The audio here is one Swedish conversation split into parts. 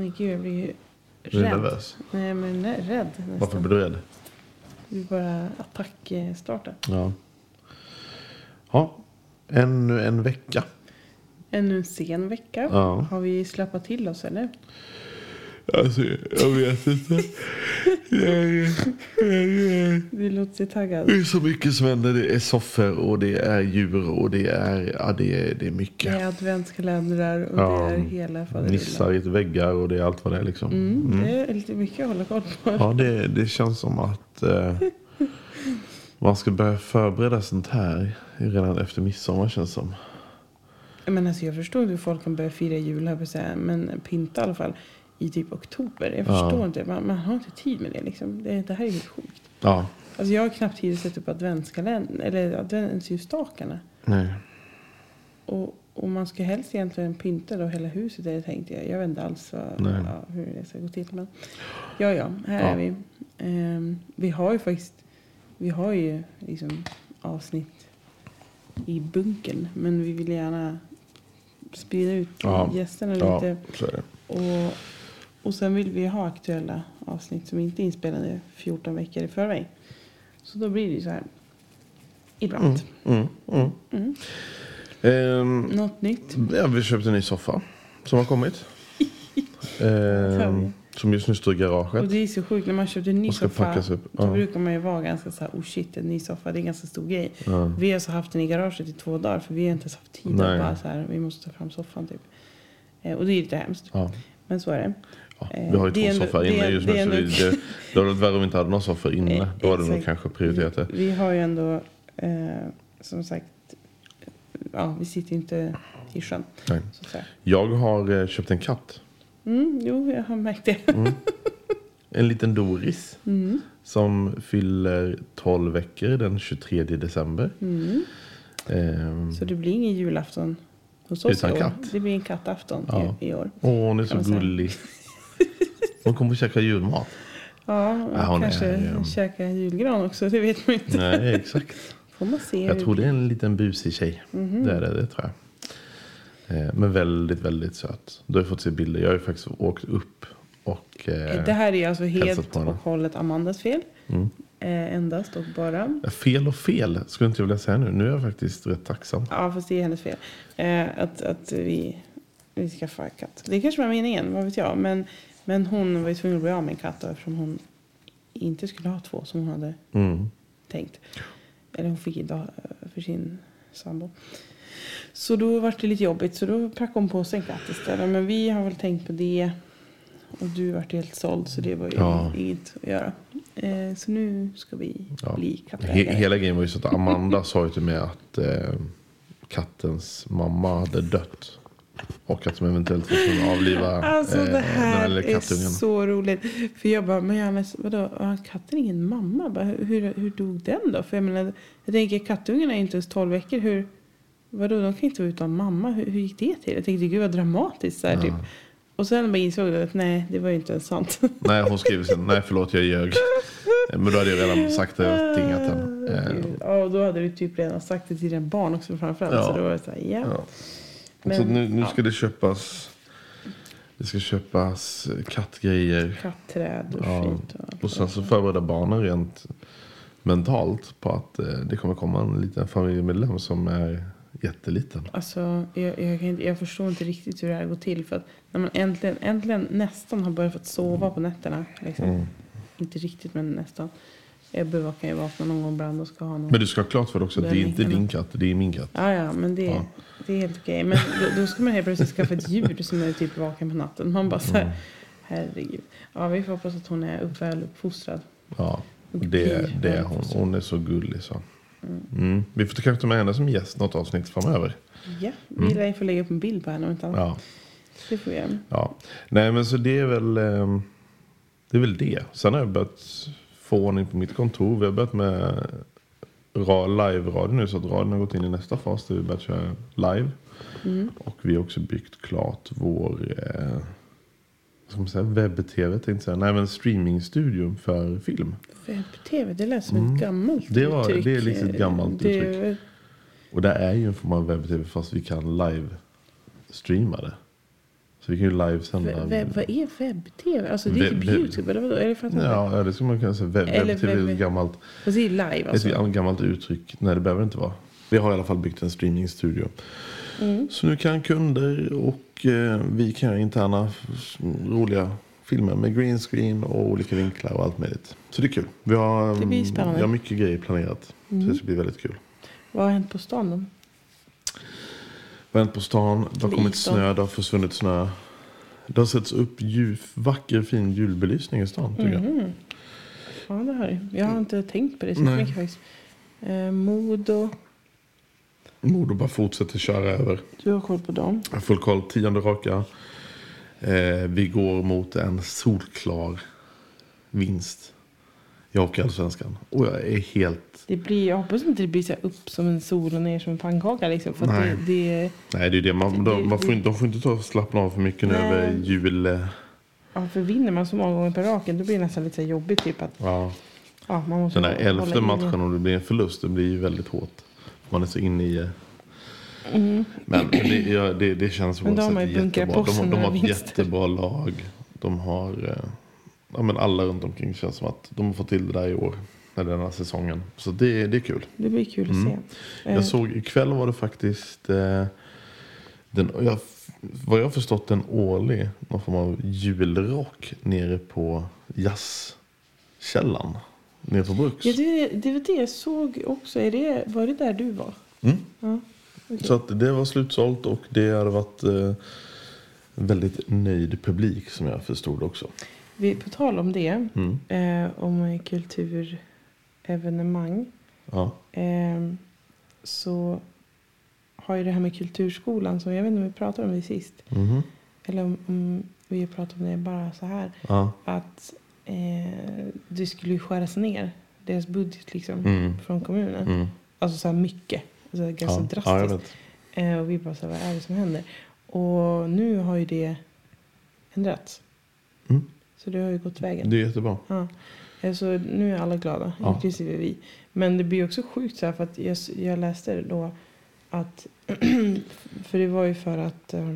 Men gud, jag blir ju Är du rädd. nervös? Nej, men nej, rädd nästan. Varför blir du rädd? Vi bara attackstartar. Ja. Ja, ännu en vecka. Ännu en sen vecka. Ja. Har vi släppt till oss eller? Alltså, jag vet inte. Du låter sig taggad. Det är så mycket som händer. Det är soffor och det är djur och det är, ja, det är, det är Det mycket. är adventskalendrar och Ja. det är hela faderullan. Nissar i väggar och det är allt vad det är liksom. Mm, Det är lite mycket att hålla koll på. Ja, det, det känns som att eh, man ska börja förbereda sånt här redan efter midsommar känns som. Men alltså, jag förstår hur folk kan börja fira jul, här på men pynta i alla fall i typ oktober. Jag förstår inte. Man, man har inte tid med det liksom. Det, det här är helt sjukt. Ja, Alltså, jag har knappt tid att sätta upp adventskalendern, eller adventsljusstakarna. nej. Och, och man ska helst egentligen pynta då hela huset är det tänkte jag. Jag vet inte alls vad, ja, hur det ska gå till. Men ja, ja, här Ja. är vi. Ehm, vi har ju faktiskt vi har ju liksom avsnitt i bunken. Men vi vill gärna sprida ut Ja. gästerna lite. Och, och sen vill vi ha aktuella avsnitt som inte är inspelade 14 veckor i förväg. Så då blir det ju så här ibland. Mm, mm. Mm. Ehm, Något nytt. ja, vi köpte en ny soffa som har kommit. Ehm, som just nu står i Och garaget. det är så sjukt när man köper en ny Och soffa. upp. Då Ja. brukar man ju vara ganska så här, oh shit, en ny soffa, det är en ganska stor grej. Ja. Vi har så haft den i garaget i två dagar för vi har inte ens haft tid Nej. att bara så här, vi måste ta fram soffan typ. Eh, och det är lite hemskt. Ja. Men så är det. Ja, Eh, vi har ju två soffor inne just nu. är Så vi, det, det hade varit värre om vi inte hade några soffor inne. Eh, Då hade vi nog exakt. kanske prioriterat det. Vi har ju ändå, eh, som sagt, ja, vi sitter ju inte i sjön. Nej. Jag har eh, köpt en katt. Mm, jo, jag har märkt det. En liten Doris. Mm. Som fyller 12 veckor den 23 december. Mm. Ehm, Så det blir ingen julafton hos oss Utan katt? Det blir en kattafton Ja. i, i år. Åh, hon är så gullig. Hon kommer att käka julmat. Ja, Ja, kanske är, ehm, käka julgran också, det vet man inte. Nej, exakt. Får man se. Jag tror det är en liten busig tjej. Mhm. Det är det, det tror jag. Eh, Men väldigt, väldigt söt. Du har fått se bilder. Jag har ju faktiskt åkt upp och... eh, Det här är alltså helt och hållet Amandas fel. Mm. Eh, endast och bara. Fel och fel skulle inte jag vilja säga nu. Nu är jag faktiskt rätt tacksam. Ja, fast det är hennes fel. Eh, att, att vi, vi skaffar katt. Det kanske var meningen, vad vet jag. Men, men hon var ju tvungen att bli av med en katt då, eftersom hon inte skulle ha två som hon hade Mm. tänkt. Eller hon fick idag eh, för sin sambo. Så då var det lite jobbigt. Så då prackade hon på sig en katt istället. Men vi har väl tänkt på det. Och du vart helt såld så det var ju Ja. inget att göra. Eh, så nu ska vi Ja. bli kattägare. hela grejen var ju så att Amanda sa ju till mig att eh, kattens mamma hade dött Och att de eventuellt ska kunna avliva Alltså eh, det den här är så roligt. För jag bara, men Johannes, vadå, har katten ingen mamma? Bara, hur, hur dog den då? För jag menar, jag tänker kattungarna är inte ens 12 veckor. Hur, vadå, de kan inte vara utan mamma. Hur, hur gick det till? Jag tänkte, gud vad dramatiskt. Så här, typ. Och sen bara insåg jag att nej, det var ju inte ens sant. Nej, hon skriver sen, nej förlåt jag ljög. Eh, Men då hade jag redan sagt det och tingat den. Eh, Ja, och då hade du typ redan sagt det till dina barn också framförallt. Ja. Så då var det så här, ja. Ja. Men, så nu, nu ska det köpas det ska köpas kattgrejer. Kattträd och Ja. fint. Och Och sen så förbereder barnen rent mentalt på att eh, det kommer komma en liten familjemedlem som är jätteliten. Alltså, jag, jag, kan inte, jag förstår inte riktigt hur det här går till. För att när man äntligen, äntligen nästan har börjat få sova på nätterna. Liksom. Mm. Inte riktigt, men nästan. Ebbe kan ju vakna någon gång ibland och ska ha någon. Men du ska ha klart för dig också att det är inte din katt, det är min katt. Ja, ja, men det, Ja. det är helt okej. Men då, då ska man helt plötsligt skaffa ett djur som är typ vaken på natten. Man bara så Mm. här, herregud. Ja, vi får hoppas att hon är väl uppfostrad. Ja, det, det är hon. Hon är så gullig så. Mm. Vi får kanske ta med henne som gäst något avsnitt framöver. Ja, vi lär få lägga upp en bild på henne om inte annat. Mm. Ja. Det får vi göra. Ja, nej men så det är väl ehm, det. Är väl det. Sen har jag börjat få ordning på mitt kontor. Vi har börjat med ra- live-radio nu så att radion har gått in i nästa fas där vi börjat köra live. Och vi har också byggt klart vår eh, vad ska man säga, webb-tv tänkte jag säga. Nej men streamingstudio för film. Webb-tv, det lät som ett gammalt Mm. Det var- uttryck. det är liksom ett gammalt det, uttryck. Och det är ju en form av webb-tv fast vi kan live-streama det. Så vi kan ju livesända. Webb, vad är webb-tv? Alltså det är Webb- typ YouTube eller vadå? Är det för att Ja, ja, det skulle man kunna säga. Webb-tv är webb- ett gammalt, Fast det är live alltså. ett gammalt uttryck. Nej, det behöver inte vara. Vi har i alla fall byggt en streamingstudio. Mm. Så nu kan kunder och eh, vi kan göra interna roliga filmer med green screen och olika vinklar och allt möjligt. Så det är kul. Vi har, Det blir mm, spännande. Vi har mycket grejer planerat. Så det ska bli väldigt kul. Vad har hänt på stan då? Vad har hänt på stan? Det har kommit snö, det har försvunnit snö. Det har setts upp jul, vacker fin julbelysning i stan tycker jag. Mhm. Ja, det det. Jag har inte tänkt på det så Nej. mycket faktiskt. Eh, Modo, Modo bara fortsätter köra över. du har koll på dem. Jag har full koll. Tionde raka. Eh, vi går mot en solklar vinst i Hockeyallsvenskan. Och jag är helt... Det blir, jag hoppas inte det blir så upp som en sol och ner som en pannkaka liksom. För Nej. det, det, Nej, det är det. Man, Det- de, man får inte, de får inte ta slappna av för mycket nu över jul. eh, ja, för vinner man så många gånger per raken då blir det nästan lite jobbigt. Typ att, Ja. ja, man måste Den där elfte matchen, om det blir en förlust, det blir ju väldigt hårt. Man är så inne i... eh, Mm. Men det, ja, det, det känns man ju bunkrat jättebra. på De, de har ett jättebra lag. De har... eh, Ja, men alla runt omkring känns som att de har fått till det där i år. När den här säsongen. Så det, det är kul. Det blir kul att se. Eh, Mm. Jag såg ikväll var det faktiskt... Eh, den, jag, vad jag har förstått en årlig någon form av julrock nere på jazzkällan. Nere på Bruks. ja, det, det var det jag såg också. Är det, var det där du var? Mm. Ja. Okej. Så att det var slutsålt och det hade varit eh, väldigt nöjd publik som jag förstod också. Vi, på tal om det, Mm. eh, om kulturevenemang. Ja. Eh, så har ju det här med kulturskolan, som jag vet inte om vi pratade om det sist. Mhm. Eller om, om vi har pratat om det bara så här. ja. Att eh, det skulle skäras ner. Deras budget liksom. Mm. Från kommunen. Mm. Alltså så här mycket. Alltså ganska Ja. drastiskt. ja. Eh, och vi bara så här, vad är det som händer? Och nu har ju det ändrats. Mm. Så det har ju gått vägen. Det är jättebra. Ja. Eh, Så nu är alla glada, Ja. inklusive vi. Men det blir också sjukt så här för att jag, jag läste då att... för det var ju för att... eh,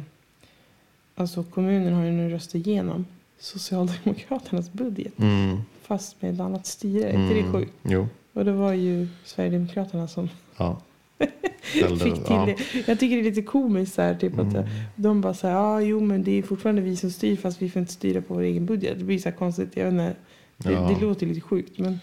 Alltså kommunen har ju nu röstat igenom Socialdemokraternas budget. Mm. Fast med ett annat styre. Är inte det Mm. sjukt? Jo. Och det var ju Sverigedemokraterna som Ja. Fick till ja. det. Jag tycker det är lite komiskt så här, typ att Mm. de bara säger ja jo men det är fortfarande vi som styr fast vi får inte styra på vår egen budget. Det blir så här konstigt. Jag vet inte, det, Ja. det låter lite sjukt men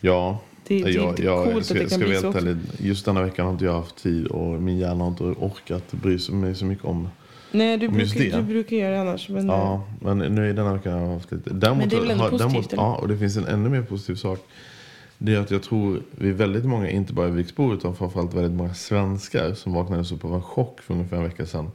Ja, det, det är jag, jag, ska, att kan bli så ärlig. Just denna veckan har inte jag haft tid och min hjärna har inte orkat bry sig mig så mycket om. Nej du brukar, du brukar göra det annars. Men, Ja, men nu i denna veckan har jag haft lite. Däremot, Men det är väl ändå har, positivt, däremot? Ja, och det finns en ännu mer positiv sak. Det är att jag tror vi är väldigt många, inte bara i Viksbo utan framförallt väldigt många svenskar som vaknade upp av en chock för ungefär en vecka sedan.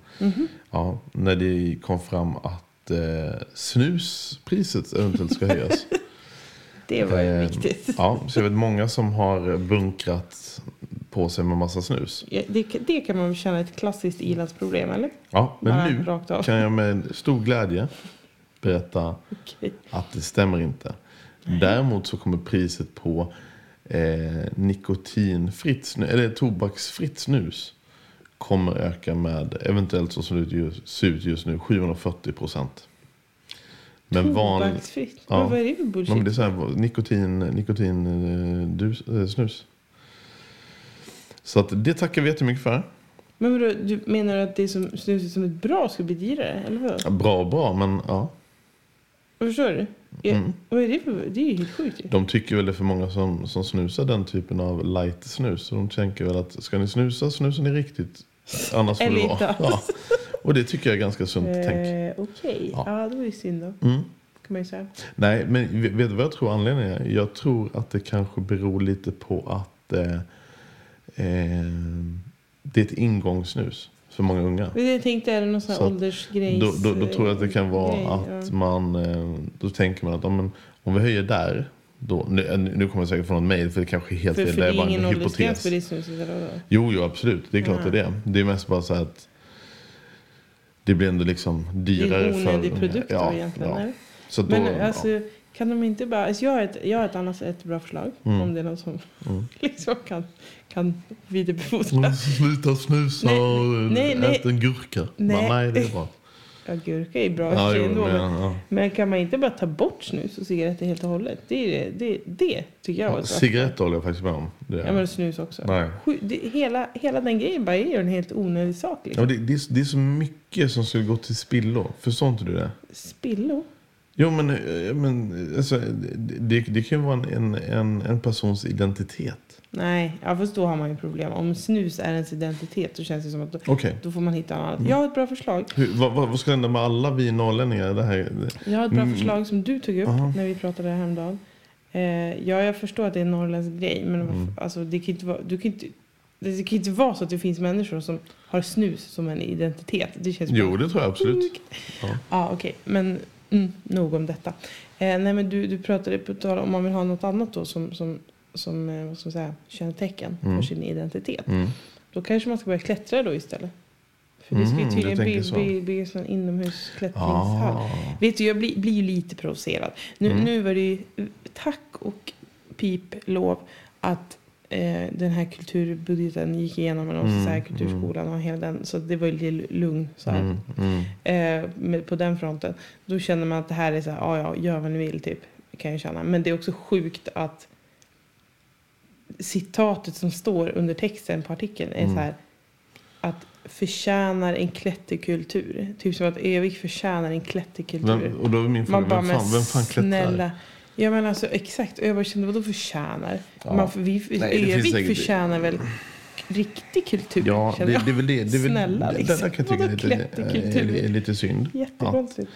Ja, när det kom fram att eh, snuspriset eventuellt ska höjas. Det var ju Eh, viktigt. Ja, så jag vet många som har bunkrat på sig med massa snus. Ja, Det, det kan man känna ett klassiskt ilandsproblem, eller? Ja, Bara men nu rakt av. kan jag med stor glädje berätta Okej. att det stämmer inte. Däremot så kommer priset på eh, nikotinfritt snus, eller tobaksfritt snus kommer öka med, eventuellt så som det ser ut just nu, 740 procent. Men. Tobaksfritt? Ja. Men vad är det för Ja, bullshit? men det är så här, nikotin, nikotin eh, dus, eh, snus. Så att det tackar vi jättemycket för. Men vadå, du menar att det som snuset som ett bra ska bli dyrare? Eller vad? Ja, Bra, bra, men ja. Förstår du? Mm. Vad är det för... Det är ju helt sjukt ju. De tycker väl det är för många som, som snusar den typen av light snus. Så de tänker väl att ska ni snusa, snusar ni riktigt. Annars får Eller det inte vara. Ja. Och det tycker jag är ganska sunt tänk. Eh, Okej, Ja. ja. det var ju synd då. Mm. Kan man ju säga. Nej, men vet vet du vad jag tror anledningen är? Jag tror att det kanske beror lite på att eh, eh, det är ett ingångssnus för många unga. Jag tänkte, är det någon sån Så här åldersgrej? Då, då, då tror jag att det kan vara grej, att ja. man, eh, då tänker man att ja, men, om vi höjer där, då, nu, nu kommer jag säkert få något mejl för det kanske är helt För, fel. för Det är bara ingen en hypotes. för det snuset? Jo, jo, absolut. Det är klart Ja. det är det. Det är mest bara så att det blir ändå liksom Det är dyrare en onödig för... produkt då egentligen. Ja. Så då, Men alltså, kan de inte bara... Alltså jag, har ett, jag har ett annat ett bra förslag. Mm. Om det är någon som Mm. liksom kan, kan vidarebefordra. ja. Sluta snusa Nej, och nej, nej. ät en gurka. Nej. Nej. det är bra. Ja, gurka är bra Ja, ja, jo, ändå. men, ja. men kan man inte bara ta bort snus och cigaretter helt och hållet? Det, är, det, det tycker jag var Ja, cigaretter håller jag faktiskt med om. Det, förslag. Ja, men snus också. Nej. Det, hela, hela den grejen bara är ju en helt onödig sak. Ja, Liksom. det, det, är, det är så mycket som skulle gå till spillo. Förstår inte du det? Spillo? Jo, men, eh, men alltså, det, det kan ju vara en, en, en persons identitet. Nej, ja, fast då har man ju problem. Om snus är ens identitet så känns det som att då, Okej. då får man hitta något annat. Mm. Jag har ett bra förslag. Hur- Vad, vad, ska hända med alla vi norrlänningar? Det här, Jag har ett bra Mm. förslag som du tog upp Aha. när vi pratade häromdagen. Eh, ja, jag förstår att det är en norrländsk grej. Men Mm. alltså, det kan inte vara... Du kan inte, det kan inte vara så att det finns människor som har snus som en identitet. Det känns jo, det tror jag absolut. Ja. Ja, okej. Men mm, nog om detta. Eh, nej, men du, du pratade på tal om man vill ha något annat då som, som, som eh, vad ska man säga, kännetecken Mm. för sin identitet. Mm. Då kanske man ska börja klättra då istället. För det ska ju Mhm, tydligen bli, bli, bli en sån inomhusklättringshall. Ah. Vet du, jag blir, blir ju lite provocerad. Nu, Mm. nu var det ju tack och pip lov att eh, den här kulturbudgeten gick igenom. Också Mm, så här, kulturskolan och hela den. Så det var ju lite lugn så Mm, mm. eh, med, på den fronten. Då känner man att det här är så här, ja ja, gör vad ni vill typ. Kan jag känna. Men det är också sjukt att citatet som står under texten på artikeln är Mm. så här att förtjänar en klätterkultur. Typ som att Evik förtjänar en klätterkultur. Vem, och då är min fråga, Man bara, vem fan, vem fan klättrar? snälla. Ja men alltså exakt. Och jag bara kände, vadå förtjänar? Ja. Man, vi, Nej, det Övik säkert- förtjänar väl riktig kultur? Ja, det, det är väl det. det, är väl, Snälla, det, liksom. det där kan jag tycka är lite, är, är lite synd. Jättekonstigt.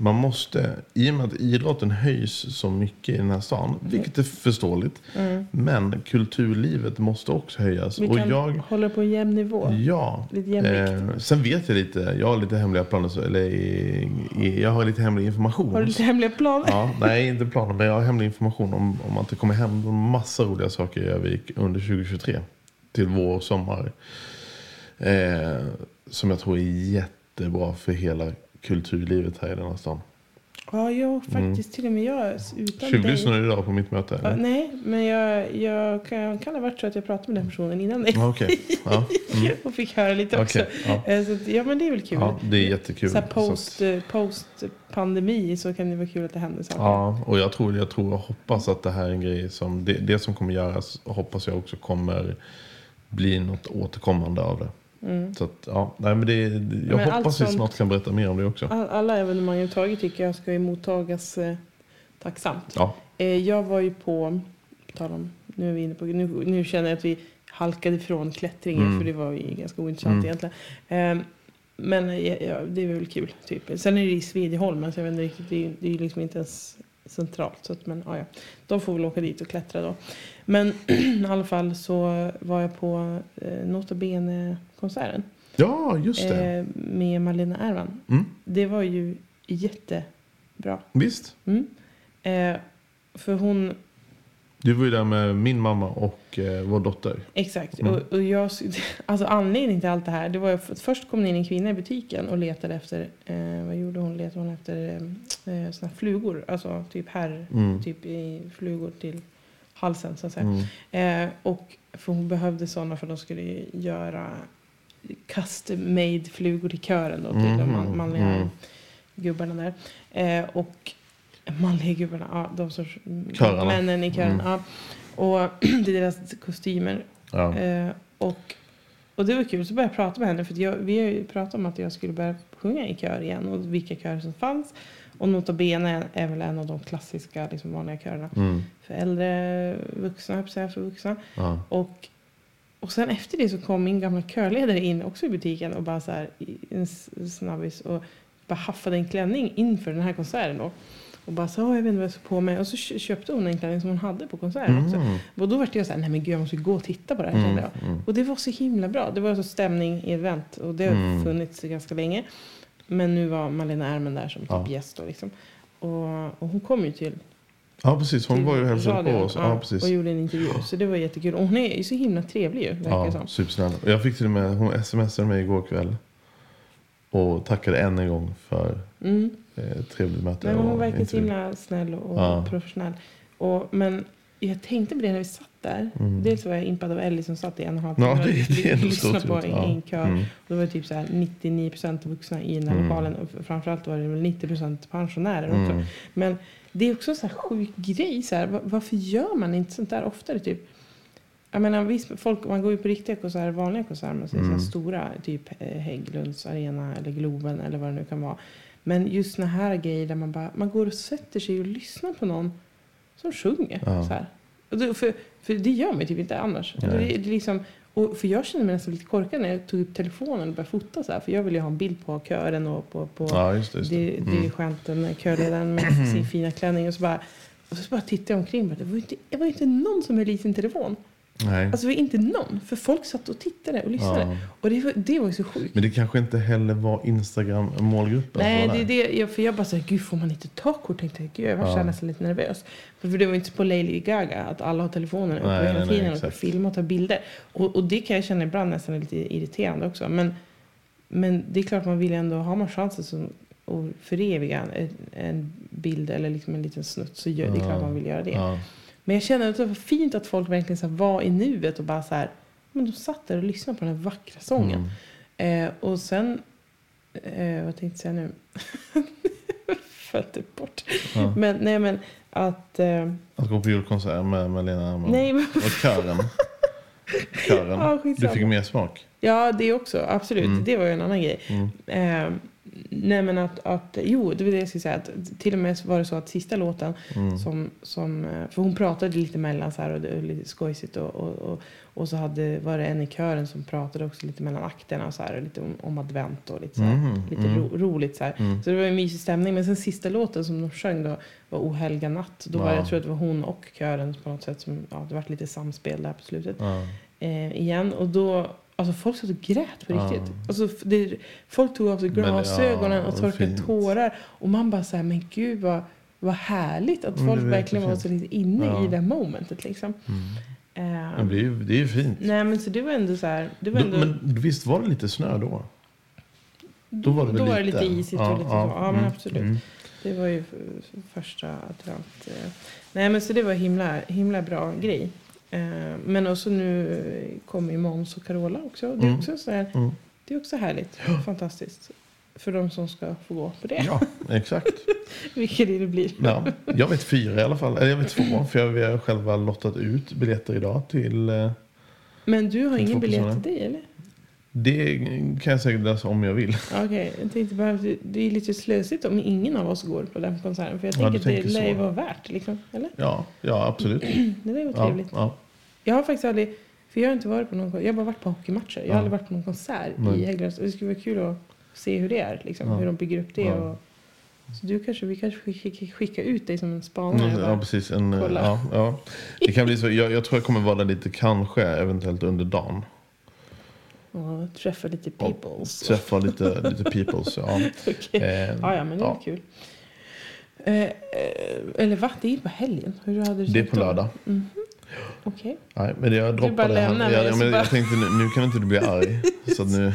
Man måste, i och med att idrotten höjs så mycket i den här stan, vilket är förståeligt, Mm. men kulturlivet måste också höjas. Vi och kan jag, hålla på jämn-nivå. ja, Lite jämlikt. eh, sen vet jag lite, jag har lite hemliga planer, eller i, i, jag har lite hemlig information. Har du lite hemliga planer? Ja, nej, inte planer, men jag har hemlig information om, om att det kommer hända massa roliga saker i Övik under 2023. Till vår och sommar. Eh, som jag tror är jättebra för hela kulturlivet här i denna stan. Ja, jag faktiskt till och med jag utan. Tjuvlyssnade du idag på mitt möte? Ja, nej, men jag, jag kan, kan ha varit så att jag pratade med den personen innan dig. Okej. Ja. Mm. Och fick höra lite också. Ja. Eh, Så att, ja, men det är väl kul. ja, det är jättekul. Så här Så post, eh, post pandemi så kan det vara kul att det händer saker. Ja, och jag tror, jag tror och hoppas att det här är en grej som, det, det som kommer göras, hoppas jag också kommer bli något återkommande av det. Mm. Så att, ja, nej men det, jag Men hoppas vi sånt- snart kan berätta mer om det också. All, alla evenemang överhuvudtaget tycker jag ska ju mottagas eh, tacksamt. Ja, Eh, jag var ju på, tal om, nu är vi inne på, nu, nu känner jag att vi halkade ifrån klättringen Mm. för det var ju ganska ointressant Mm. egentligen. Eh, men ja, det är väl kul. Typ. Sen är det i Svedjeholm, så jag vet inte riktigt, det är ju liksom inte ens centralt. Så att, men ja, ja, de får väl åka dit och klättra då. Men i alla fall så var jag på eh, Nota Bene-konserten. Ja, just det. Eh, med Malena Ärvan. Mm. Det var ju jättebra. Visst. Mm. Eh, för hon, Du var ju där med min mamma och eh, vår dotter. exakt. Mm. Och, och jag, alltså anledningen till allt det här, det var att först kom det in en kvinna i butiken och letade efter, eh, vad gjorde hon? Letade hon efter eh, eh, såna flugor, alltså typ här, Mm. typ i flugor till halsen så att säga. Mm. Eh, och för hon behövde sådana för de skulle göra custom made flugor till kören då, till de Mhm, man, manliga mm. gubbarna där. Eh, och manliga gubbarna, ja de som Körarna. männen i kören. Mm. Ja. Och det är deras kostymer. Ja. Eh, och, och det var kul, så började jag prata med henne för jag, vi har ju pratat om att jag skulle börja sjunga i kör igen och vilka körer som fanns. Och Nota Bene är väl en av de klassiska liksom, vanliga körerna. Mm. För äldre vuxna, för vuxna. Ja. Och, och sen efter det så kom min gamla körledare in också i butiken och bara så här, en snabbis och bara haffade en klänning inför den här konserten då. Och bara så, "Åh, jag vet inte vad jag ska på mig. Och så kö- köpte hon en klänning som hon hade på konserten också. Mm. Och då var jag så här, nej men gud jag måste gå och titta på det här jag. Mm. Och det var så himla bra. Det var så stämning i event och det har Mm. funnits ganska länge. Men nu var Malena Ärmen där som typ Ja. gäst då liksom. Och, och hon kom ju till ja, precis. Hon var ju hälsade på oss. Ja, precis. och gjorde en intervju. Så det var jättekul. Och hon är ju så himla trevlig ju, Ja, supersnäll. Jag fick till och med, hon smsade mig igår kväll. Och tackade än en gång för Mm. eh, trevligt möte. Nej, men hon verkar så himla snäll och Ja. professionell. Och, men jag tänkte på det när vi satt där. Mm. Dels var jag impad av Ellie som satt i en och en halv timme det och lyssnade på en, ja. en kör. Mm. Och det var typ så här 99% vuxna i den här Mm. lokalen. Och framförallt var det väl 90% pensionärer också. Mm. Men det är också en så här sjuk grej. Så här. Va- Varför gör man inte sånt där oftare? Typ? Jag menar, visst, folk, man går ju på riktiga konserter, vanliga konserter. Man ser så här Mm. stora, typ eh, Hägglunds arena eller Globen eller vad det nu kan vara. Men just såna här grejer där man bara man går och sätter sig och lyssnar på någon som sjunger. Ja. Så här. Och det, för, för det gör man ju typ inte annars. Det, det är liksom, och för jag kände mig nästan lite korkad när jag tog upp telefonen och började fota. Så här, för jag ville ju ha en bild på kören och på, på Ja, just det. Just det. Mm. dirigenten, körledaren med sin fina klänning. Och så bara, och så bara tittade jag omkring. Bara, det var ju inte, det var inte någon som höll i sin telefon. Nej. Alltså det var inte någon. För folk satt och tittade och lyssnade. Ja. Och det var, det var ju så sjukt. Men det kanske inte heller var Instagram-målgruppen. Nej, var det det. Jag, för jag bara såhär, gud får man inte ta kort? Tänkte jag, gud jag var Ja. ja. nästan lite nervös. För, för det var inte på Lady Gaga att alla har telefonen uppe hela nej, nej, tiden och filmar och tar bilder. Och, och det kan jag känna ibland nästan är lite irriterande också. Men, men det är klart man vill ändå, har man chansen som, att föreviga en, en bild eller liksom en liten snutt så gör, det är Ja. klart man vill göra det. Ja. Men jag känner att det var fint att folk verkligen så var i nuet och bara så här, men de satt där och lyssnade på den här vackra sången. Mm. Eh, och sen, eh, vad tänkte jag säga nu? Typ bort. Ja. Men nej men att, eh, Att gå på julkonsert med, med Lena Arman. nej men, Och kören. kören. Ja, du fick mer smak. ja det också, absolut. Mm. Det var ju en annan grej. Mm. Nej men att, att, jo det var det jag skulle säga. Att till och med var det så att sista låten Mm. som, som eh, för hon pratade lite mellan så här och det var lite skojsigt och, och, och, och så hade, var det en i kören som pratade också lite mellan akterna och så här, och lite om, om advent och lite så här, Mhm, lite mm. ro, roligt så här. Mm. Så det var en mysig stämning. Men sen sista låten som de sjöng då var O helga natt. Då var Ja. jag tror att det var hon och kören på något sätt som, ja det var lite samspel där på slutet. Ja. Eh, igen. Och då, alltså folk satt och grät på riktigt. Alltså, f- det, folk tog av sig glasögonen ja, och torkade fint. tårar. Och man bara så här, men gud vad, vad härligt att Mm, folk verkligen var så lite inne Ja. i det momentet liksom. Eh, Men det är ju det är ju fint. nej men så det var ändå så här, det var Då, ändå, men visst var det lite snö då? Då var det då var det lite? lite isigt Ja, och lite ja, så. Ja men mm, absolut. mm. Det var ju första advent. eh. Nej men så det var himla, himla bra grej. Eh, Men också nu kommer ju Måns och Carola också. Det är Mm. också så här, Mm. det är också härligt. Fantastiskt. För de som ska få gå på det. Ja, exakt. Vilket det blir. Ja, jag vet fyra i alla fall. Eller jag vet två. För jag, vi har själva lottat ut biljetter idag till... eh, Men du har ingen biljett till dig eller? Det kan jag säkert läsa om jag vill. Ja, Okej, jag tänkte bara, att det- är lite slösigt om ingen av oss går på den konserten. För jag Ja, tänker du att det lär ju vara värt. Liksom. Eller? Ja, ja absolut. Det lär ju vara Ja, trevligt. ja. Jag har faktiskt aldrig, för jag har inte varit på någon, jag har bara varit på hockeymatcher. Jag har Ja. aldrig varit på någon konsert Nej. i Hägglunds. Det skulle vara kul att se hur det är, liksom, Ja. hur de bygger upp det Ja. och, Så du kanske, vi kanske skickar skicka ut dig som en spanare. Mm, ja, precis. En, ja, ja. Det kan bli så. Jag, jag tror jag kommer vara där lite, kanske, eventuelent under dagen. Ja, träffa lite Och peoples. Träffa lite, lite peoples. Ja. Okej. Eh, ja, ja, men det är ja. kul. Eh, eh, eller va? Det är på helgen. Hur hade du Det är på lördag. Okej. Nej, men jag bara droppade det här. Jag, jag, men, bara- jag tänkte nu, nu kan inte du bli arg. Så nu,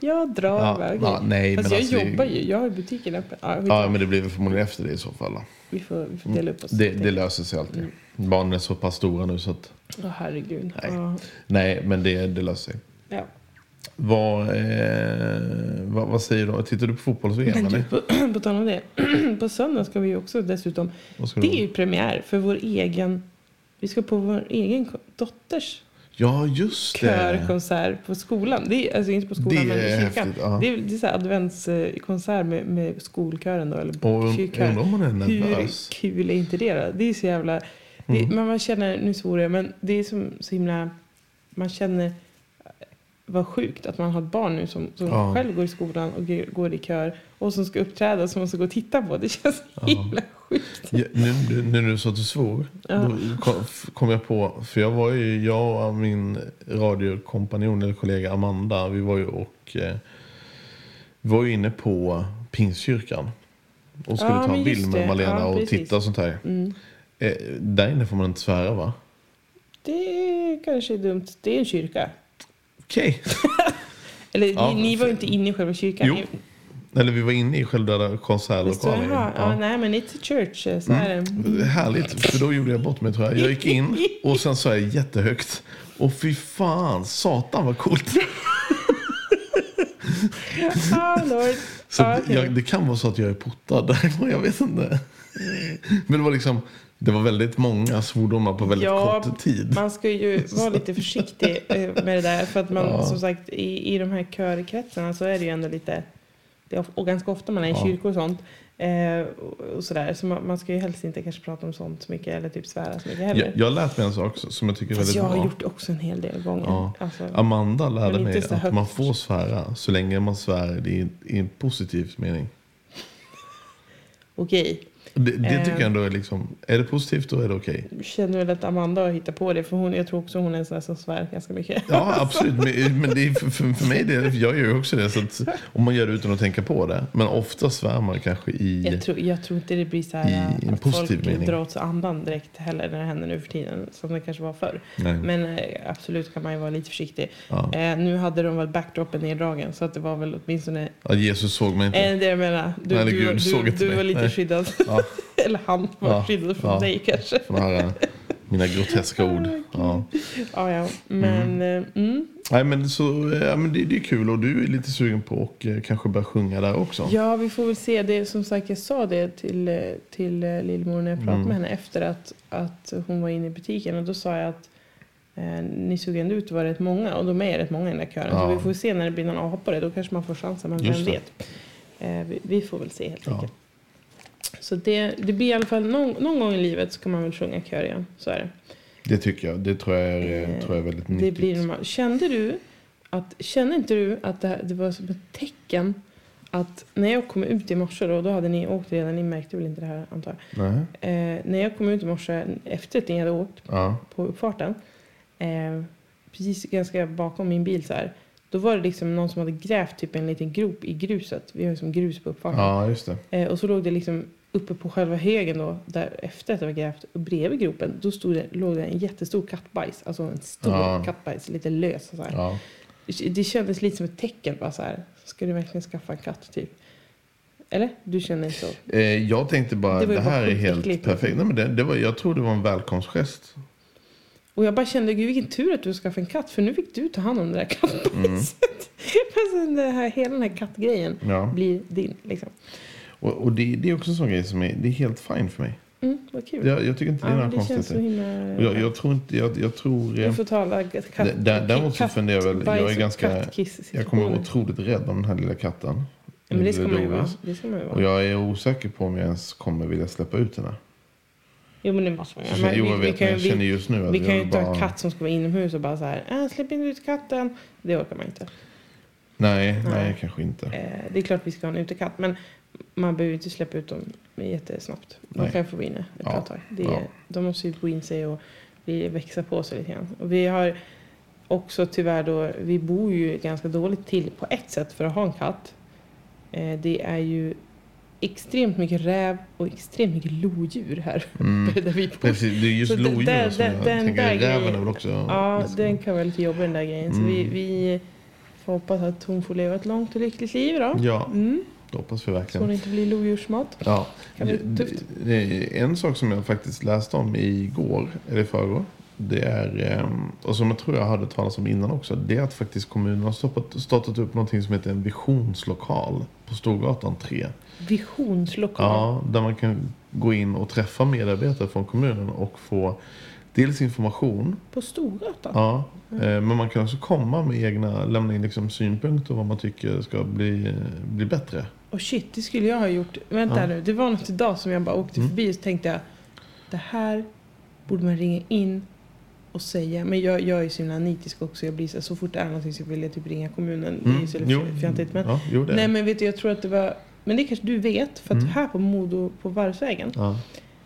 Jag drar Ja, iväg. ja, nej, Fast men jag alltså, jobbar ju. Jag har butiken öppen. Ja, ja, ja, men det blir väl förmodligen efter det i så fall. då. vi, får, vi får dela upp oss. Det, det löser sig alltid. Barnen är så pass stora nu så att... Åh, herregud. Nej. Ja. Nej, men det, det löser sig. Ja. Vad, eh, vad, vad säger du? Tittar du på fotbolls-VM Men på, på tal om det. på söndag ska vi också dessutom. Det du- är ju premiär för vår egen. Vi ska på vår egen dotters Ja, just det. körkonsert på skolan. Det är, alltså inte på skolan Det men i är kyrkan. ja. Det är, det är så här adventskonsert med, med skolkören då. Eller Och man är Hur kul är inte det då? Det är så jävla... Det, Mm. men man känner, nu svor jag, men det är som, så himla... Man känner vad sjukt att man har ett barn nu som, som Ja. själv går i skolan och går i kör och som ska uppträda som man ska gå och titta på. Det känns himla sjukt. Ja, nu, när du sa att du svor, Ja. kom, kom jag på, för jag var ju, jag och min radiokompanjon eller kollega Amanda, vi var ju och eh, vi var ju inne på Pingstkyrkan. Och skulle Ja, ta en bild med. Malena Ja, och titta och sånt här. Mm. Eh, där inne får man inte svära va? Det är kanske är dumt. Det är en kyrka. Okej. Eller Ja, ni, ni var ju inte inne i själva kyrkan. Jo, Eller vi var inne i själva konsertlokalen. jaha, ja. nej men it's a church. Så är det. Mm. Härligt, för då gjorde jag bort mig tror jag. Jag gick in och sen sa jag jättehögt. Och fy fan, satan vad coolt. Ah, Lord. Så Ja, att okej. jag, det kan vara så att jag är portad därifrån, jag vet inte. Men det var liksom, det var väldigt många svordomar på väldigt Ja, kort tid. Man ska ju vara lite försiktig eh, med det där. För att man, Ja. som sagt, i, i de här körkretsarna så är det ju ändå lite... Och ganska ofta man är i Ja. kyrkor och sånt. Eh, och, sådär. Så man, man ska ju helst inte kanske prata om sånt så mycket. Eller typ svära så mycket heller. Jag, jag lärt mig en sak som jag tycker är väldigt jag har bra. gjort det också en hel del gånger. Ja. Alltså, Amanda lärde mig att högt. man får svära så länge man svär i, i en positiv mening. Okej. Det, det tycker Eh. jag ändå är liksom, är det positivt då är det okej. Känner väl att Amanda har hittat på det. För hon, jag tror också hon är en sån där som svär ganska mycket. Ja, absolut. Men, men det är för, för, mig, det, jag gör ju också det. Så att, om man gör det utan att tänka på det. Men ofta svär man kanske i... Jag tror, jag tror inte det blir så här I en att positiv folk mening. drar åt sig andan direkt heller när det händer nu för tiden. Som det kanske var förr. Nej. Men eh, absolut kan man ju vara lite försiktig. Ja. Eh, nu hade de väl backdropen neddragen så att det var väl åtminstone Ja, Jesus såg mig inte. eh, det jag menar. Du, Nej, du, Gud du, såg du, inte mig. var lite Nej. skyddad. Ja, Eller han var Ja. skyddad från Ja. dig kanske. såna här, eh, mina groteska ord. Ja. Ja, ja. Men mm. Mm. Nej, men, så, eh, ja, men det, det är kul och du är lite sugen på att eh, kanske börja sjunga där också. ja, vi får väl se. Det, som sagt, jag sa det till, eh, till eh, lillemor när jag pratade Mm. med henne efter att, att hon var inne i butiken. Och då sa jag att eh, ni såg ändå ut att vara rätt många. Och de är rätt många i den där kören. Ja. Så vi får se när det blir någon apa på det. Då kanske man får chansen. Men Just vem det. vet. Eh, vi, vi får väl se helt enkelt. Så det, det blir i alla fall någon, någon gång i livet så kan man väl sjunga kör igen. Så är det. Det tycker jag. Det tror jag är, Eh, tror jag är väldigt Det nyttigt. blir normalt. Kände du att, kände inte du att det, här, det var som ett tecken att när jag kom ut i morse då, då hade ni åkt redan, ni märkte väl inte det här antar jag. Eh, när jag kom ut i morse efter att ni hade åkt Ja. på uppfarten, eh, precis ganska bakom min bil så här, då var det liksom någon som hade grävt typ en liten grop i gruset. Vi har ju som grus på uppfarten. ja, just det. Eh, och så låg det liksom uppe på själva högen då, där efter att det var grävt, och bredvid gropen, då stod det, låg det en jättestor kattbajs. Alltså en stor Ja. kattbajs, lite lös så här. Ja. Det- Det kändes lite som ett tecken bara så här. Ska du verkligen skaffa en katt typ? Eller? Du känner inte så? Eh, jag tänkte bara, Det det, var ju bara här är sjukt helt äckligt. perfekt. Nej, men det, det var, jag tror det var en välkomstgest. Och jag bara kände, gud vilken tur att du skaffade en katt. För nu fick du ta hand om det där kattbajset. Mm. här, hela den här kattgrejen Ja. blir din liksom. Och, och det, det är också en sån grej som är, det är helt fine för mig. Mm, vad kul. Jag, jag tycker inte det är ja, några det känns så konstigheter. himla... Jag, jag tror inte, jag, jag tror... Du eh, får tala katt, Däremot så funderar jag väl, jag är ganska, jag kommer vara otroligt rädd om den här lilla katten. Ja, men det ska man ju vara. Doris. Det ska man ju vara. Och jag är osäker på om jag ens kommer vilja släppa ut henne. Jo men det måste man känner, jo, Men jag vi, vi vet, kan men ju, jag känner vi, just nu att vi kan ju inte ha bara... en katt som ska vara inomhus och bara så här, äh, släpp inte ut katten. Det orkar man inte. Nej, nej, Nej. kanske inte. Eh, det är klart vi ska ha en utekatt. Men, man behöver inte släppa ut dem jättesnabbt. De Nej. kan få vara inne ett Ja. bra tag. Det Ja. De måste ju gå in sig och växa på sig lite grann. Och vi har också tyvärr då, vi bor ju ganska dåligt till på ett sätt för att ha en katt. Eh, det är ju extremt mycket räv och extremt mycket lodjur här Mm. där vi bor. Precis, det är just Så lodjuren där- som jag den tänker. där Räven är väl också... Ja, liksom- den kan vara lite jobbig den där grejen. Så vi, Mm. vi får hoppas att hon får leva ett långt och lyckligt liv då. Ja, Mm. det hoppas vi Så hon verkligen. inte blir lodjursmat. Ja. Kan Det- det är En sak som jag faktiskt läste om igår, eller i förrgår. Det är, ehm, och som jag tror jag hörde talas om innan också. Det är att faktiskt kommunen har stoppat, startat upp någonting som heter en visionslokal på Storgatan 3. Visionslokal. Ja, där man kan gå in och träffa medarbetare från kommunen och få dels information. På Storgatan? Ja, Mm. men man kan också komma med egna, lämna in liksom synpunkter vad man tycker ska bli, bli bättre. Och shit, det skulle jag ha gjort. Vänta Ja. nu, det var något idag som jag bara åkte Mm. förbi och så tänkte jag det här borde man ringa in och säga. Men jag, jag är så himla nitisk också. Jag blir så, så fort det är någonting så vill jag typ ringa kommunen. Mm. Lite fjantigt. Men, Ja, jo, nej men vet du, jag tror att det var men det kanske du vet, för att Mm. här på Modo på Varvsvägen Ja.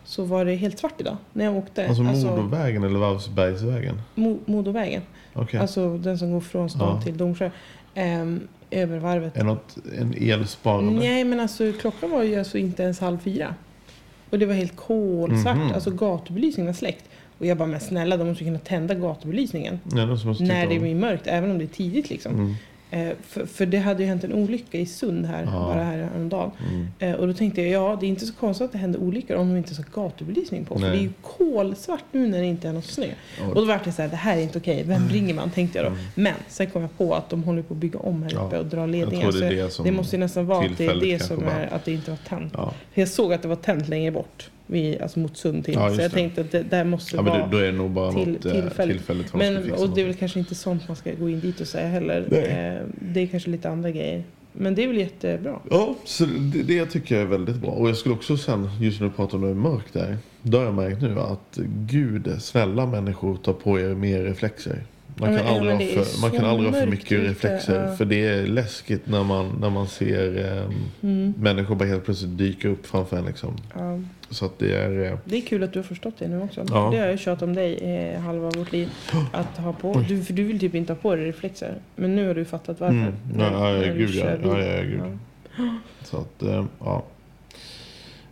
så var det helt svart idag när jag åkte. Alltså Modovägen eller Varvsbergsvägen? Mo- Modovägen. Okej. Alltså den som går från stan Ja. till Domsjö. Ehm, över varvet. Är något, en elsparande? Nej men alltså klockan var ju alltså inte ens halv fyra. Och det var helt kolsvart. Mhm. Alltså gatubelysningen var släckt. Och jag bara, men snälla de måste kunna tända gatubelysningen. Måste När det blir mörkt, även om det är tidigt liksom. Mm. Eh, för, för det hade ju hänt en olycka i Sund här, Ja. bara här en dag. Mm. Eh, och då tänkte jag, ja det är inte så konstigt att det händer olyckor om de inte har gatubelysning på. För Nej. det är ju kolsvart nu när det inte är något snö. Och då var det så här, det här är inte okej. Vem ringer man? Tänkte jag då. Men sen kom jag på att de håller på att bygga om här Mm. Ja. uppe och dra ledningar. det det det måste ju nästan vara att det är det som är att det inte var tänt. Ja. För jag såg att det var tänt längre bort. Vid, alltså mot Sund till. Ja, så jag det. tänkte att det där måste Ja, vara... då är det nog bara till- något eh, tillfälligt. tillfälligt för Men, och det är väl kanske inte sånt man ska gå in dit och säga heller. Nej. Eh, det är kanske lite andra grejer. Men det är väl jättebra. Ja, så det, det tycker jag är väldigt bra. Och jag skulle också sen, just när du pratar om det är mörkt där. Då har jag märkt nu att gud, snälla människor tar på er mer reflexer. Man Ja, kan men- aldrig, ja, ha för, man kan aldrig ha för mycket reflexer. ja. För det är läskigt när man, när man ser eh, Mm. människor bara helt plötsligt dyka upp framför en. Liksom. Ja. Så att det är... Eh, Det är kul att du har förstått det nu också. Ja. Det har jag tjatat om dig eh, halva vårt liv. Att ha på. Du, för du vill typ inte ha på dig reflexer. Men nu har du fattat varför. Mm. Ja, ja, gud, ja. Ja, ja, gud. Så att, eh, ja.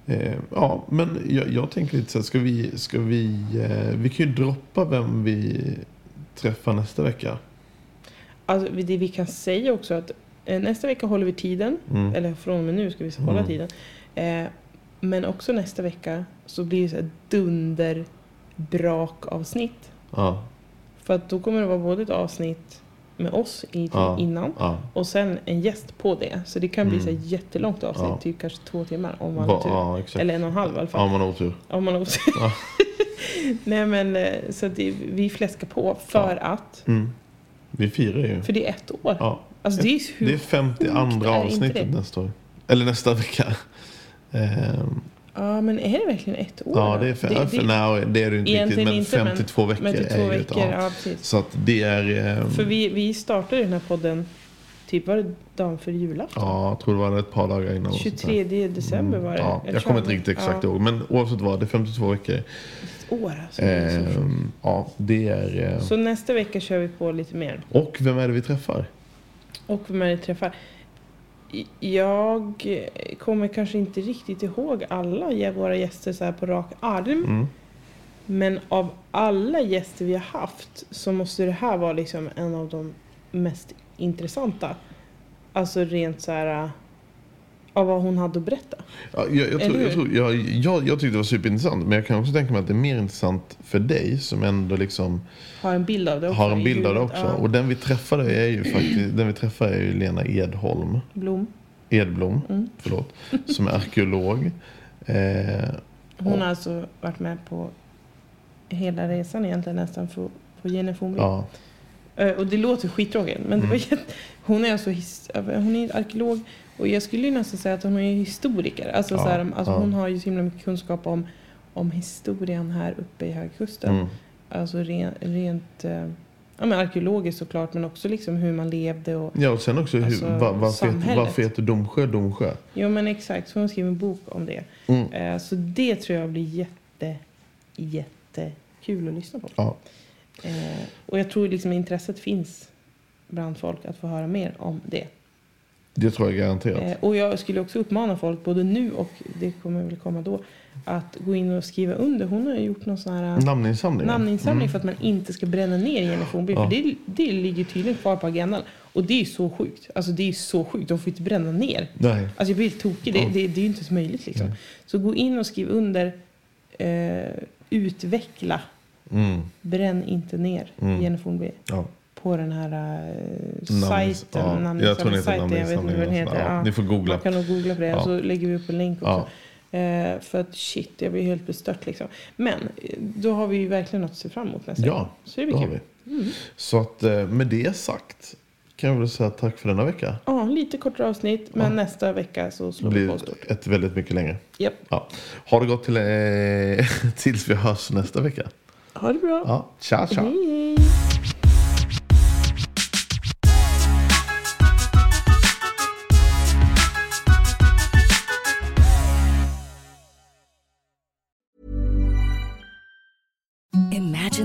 Eh, ja, men jag, jag tänker lite så här, ska vi, ska vi, eh, vi kan ju droppa vem vi träffar nästa vecka. Alltså, det vi kan säga också att eh, nästa vecka håller vi tiden. Mm. Eller från och med nu ska vi hålla Mm. tiden. Eh, men också nästa vecka så blir det så här dunder brakavsnitt. Ja, För att då kommer det vara både ett avsnitt med oss i, Ja. innan ja. och sen en gäst på det. Så det kan bli Mm. så jättelångt avsnitt, Ja. typ kanske två timmar om man har tur. exakt. Eller en och en halv i alla fall. Ja, man har otur. Om man har otur. Nej men eh, så det, vi fläskar på för att, Mm. Vi firar ju. för det är ett år. Ja. Alltså det är hur Det är 52 sjukt är inte avsnittet nästa år. Eller nästa vecka. Ehm, Ja men är det verkligen ett år? ja, det är, för, det, för, nej, det är det inte riktigt. Men inte, men- 52 veckor men till två är ju ett veckor, ja. ja. Så att det är... ehm, För vi, vi startade den här podden, typ var det dagen för julafton? Ja, jag tror det var ett par dagar innan. och sånt där. 23 december var det. Ja, Eller jag kommer inte riktigt exakt ja, ihåg. Men oavsett vad, det är 52 veckor. Ett år alltså. Det. Ehm, ja, det är... ehm, Så nästa vecka kör vi på lite mer. Och vem är det vi träffar? Och vem är det träffar? Jag kommer kanske inte riktigt ihåg alla våra gäster så här på rak arm. Mm. Men av alla gäster vi har haft så måste det här vara liksom en av de mest intressanta. Alltså rent så här av vad hon hade att berätta. Ja, jag, jag, tror, jag, tror, jag, jag, jag tyckte det var superintressant. Men jag kan också tänka mig att det är mer intressant för dig som ändå liksom Har en bild av det också. har en bild av det också. Ja. Och den vi träffade är ju faktiskt den vi träffade är ju Lena Edholm. Blom. Edblom, Mm. förlåt. Som är arkeolog. Eh, Hon har alltså varit med på hela resan egentligen nästan för på Fornby. ja, Eh, Och det låter skittråkigt men det var Mm. jätte... hon är alltså his... hon är arkeolog och jag skulle ju nästan säga att hon är historiker. Alltså, Ja, så här, alltså ja. Hon har ju så himla mycket kunskap om, om historien här uppe i Högkusten. mm, Alltså rent, rent eh, ja, men arkeologiskt såklart, men också liksom hur man levde. Och, Ja, och sen också hur, Alltså, var, varför, heter, samhället. varför heter Domsjö Domsjö? Jo men exakt, så hon skriver en bok om det. Mm. Eh, så det tror jag blir jätte, jättekul att lyssna på. Ja. Eh, och jag tror liksom intresset finns bland folk att få höra mer om det. Det tror jag garanterat. Eh, och jag skulle också uppmana folk, både nu och det kommer väl komma då, att gå in och skriva under. Hon har gjort någon sån här Namninsamling. namninsamling för att man inte ska bränna ner Jenny Fornby. Ja. För det, det ligger tydligen kvar på agendan. Och det är så sjukt. Alltså det är så sjukt. De får inte bränna ner. Nej. Alltså jag blir helt tokig. Det, Ja. det, det är ju inte så möjligt liksom. Så gå in och skriv under. Eh, utveckla. Mm. Bränn inte ner Mm. Jenny Fornby. Ja. På den här uh, Namns- sajten. ja. namninsamling- Jag tror den heter sajten, jag vet inte vad den heter. Ja, Ja. ni får googla. Man kan nog googla på det. Ja. Så lägger vi upp en länk också. Ja. Eh, för att shit, jag blir helt bestört liksom. Men eh, då har vi ju verkligen något att se fram emot nästa Ja. Så det blir har kul. vi. Så att eh, med det sagt kan jag väl säga tack för denna vecka. Ja, lite kortare avsnitt. Men nästa vecka så slår vi på stort. ett väldigt mycket längre. Japp. Ja. Ha det gott till, eh, tills vi hörs nästa vecka. Ha det bra. Ja. Tja, tja. Hej.